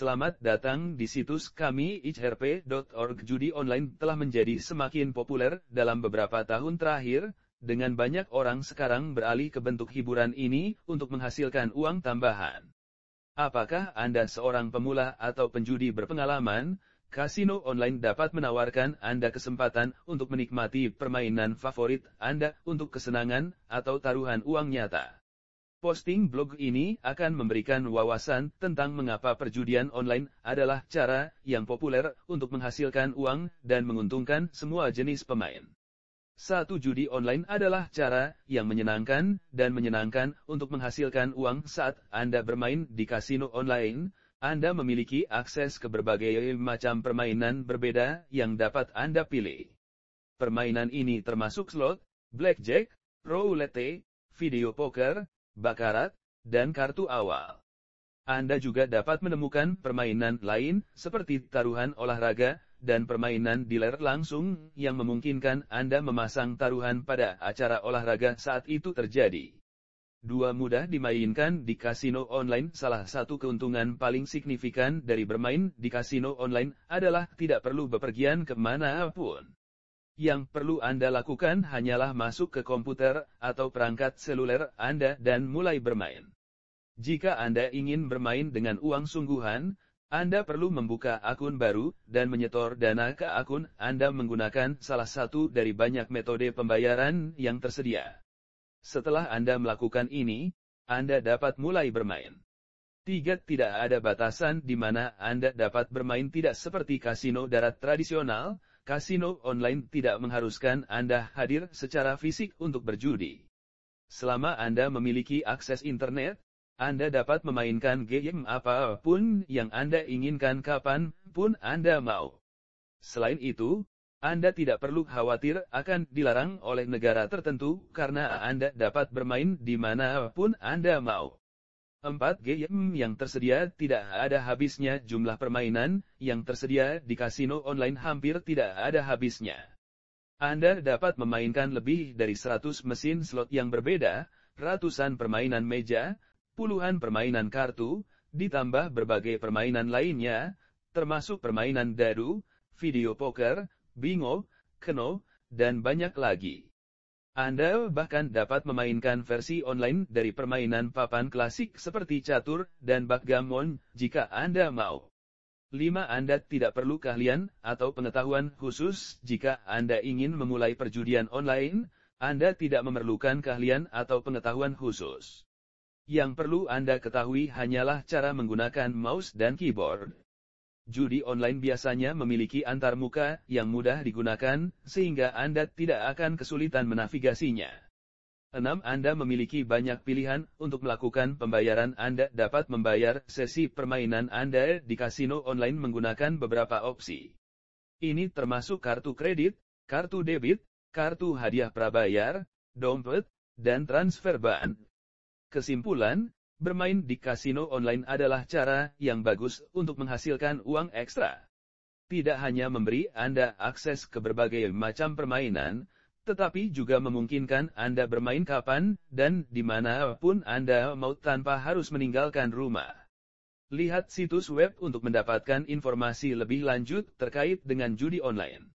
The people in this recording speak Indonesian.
Selamat datang di situs kami hrp.org. Judi online telah menjadi semakin populer dalam beberapa tahun terakhir, dengan banyak orang sekarang beralih ke bentuk hiburan ini untuk menghasilkan uang tambahan. Apakah Anda seorang pemula atau penjudi berpengalaman? Kasino online dapat menawarkan Anda kesempatan untuk menikmati permainan favorit Anda untuk kesenangan atau taruhan uang nyata. Posting blog ini akan memberikan wawasan tentang mengapa perjudian online adalah cara yang populer untuk menghasilkan uang dan menguntungkan semua jenis pemain. Satu judi online adalah cara yang menyenangkan dan menyenangkan untuk menghasilkan uang saat Anda bermain di kasino online. Anda memiliki akses ke berbagai macam permainan berbeda yang dapat Anda pilih. Permainan ini termasuk slot, blackjack, roulette, video poker, bakarat, dan kartu awal. Anda juga dapat menemukan permainan lain seperti taruhan olahraga dan permainan dealer langsung yang memungkinkan Anda memasang taruhan pada acara olahraga saat itu terjadi. Dua mudah dimainkan di kasino online salah satu keuntungan paling signifikan dari bermain di kasino online adalah tidak perlu bepergian ke mana pun. Yang perlu Anda lakukan hanyalah masuk ke komputer atau perangkat seluler Anda dan mulai bermain. Jika Anda ingin bermain dengan uang sungguhan, Anda perlu membuka akun baru dan menyetor dana ke akun Anda menggunakan salah satu dari banyak metode pembayaran yang tersedia. Setelah Anda melakukan ini, Anda dapat mulai bermain. Tiga, tidak ada batasan di mana Anda dapat bermain tidak seperti kasino darat tradisional, Kasino online tidak mengharuskan Anda hadir secara fisik untuk berjudi. Selama Anda memiliki akses internet, Anda dapat memainkan game apa pun yang Anda inginkan kapan pun Anda mau. Selain itu, Anda tidak perlu khawatir akan dilarang oleh negara tertentu karena Anda dapat bermain di mana pun Anda mau. 4 game yang tersedia tidak ada habisnya jumlah permainan yang tersedia di kasino online hampir tidak ada habisnya. Anda dapat memainkan lebih dari 100 mesin slot yang berbeda, ratusan permainan meja, puluhan permainan kartu, ditambah berbagai permainan lainnya, termasuk permainan dadu, video poker, bingo, keno, dan banyak lagi. Anda bahkan dapat memainkan versi online dari permainan papan klasik seperti catur dan backgammon jika Anda mau. 5. Anda tidak perlu keahlian atau pengetahuan khusus jika Anda ingin memulai perjudian online, Anda tidak memerlukan keahlian atau pengetahuan khusus. Yang perlu Anda ketahui hanyalah cara menggunakan mouse dan keyboard. Judi online biasanya memiliki antarmuka yang mudah digunakan, sehingga Anda tidak akan kesulitan menavigasinya. 6. Anda memiliki banyak pilihan untuk melakukan pembayaran Anda dapat membayar sesi permainan Anda di kasino online menggunakan beberapa opsi. Ini termasuk kartu kredit, kartu debit, kartu hadiah prabayar, dompet, dan transfer ban. Kesimpulan, Bermain di kasino online adalah cara yang bagus untuk menghasilkan uang ekstra. Tidak hanya memberi Anda akses ke berbagai macam permainan, tetapi juga memungkinkan Anda bermain kapan dan di mana pun Anda mau tanpa harus meninggalkan rumah. Lihat situs web untuk mendapatkan informasi lebih lanjut terkait dengan judi online.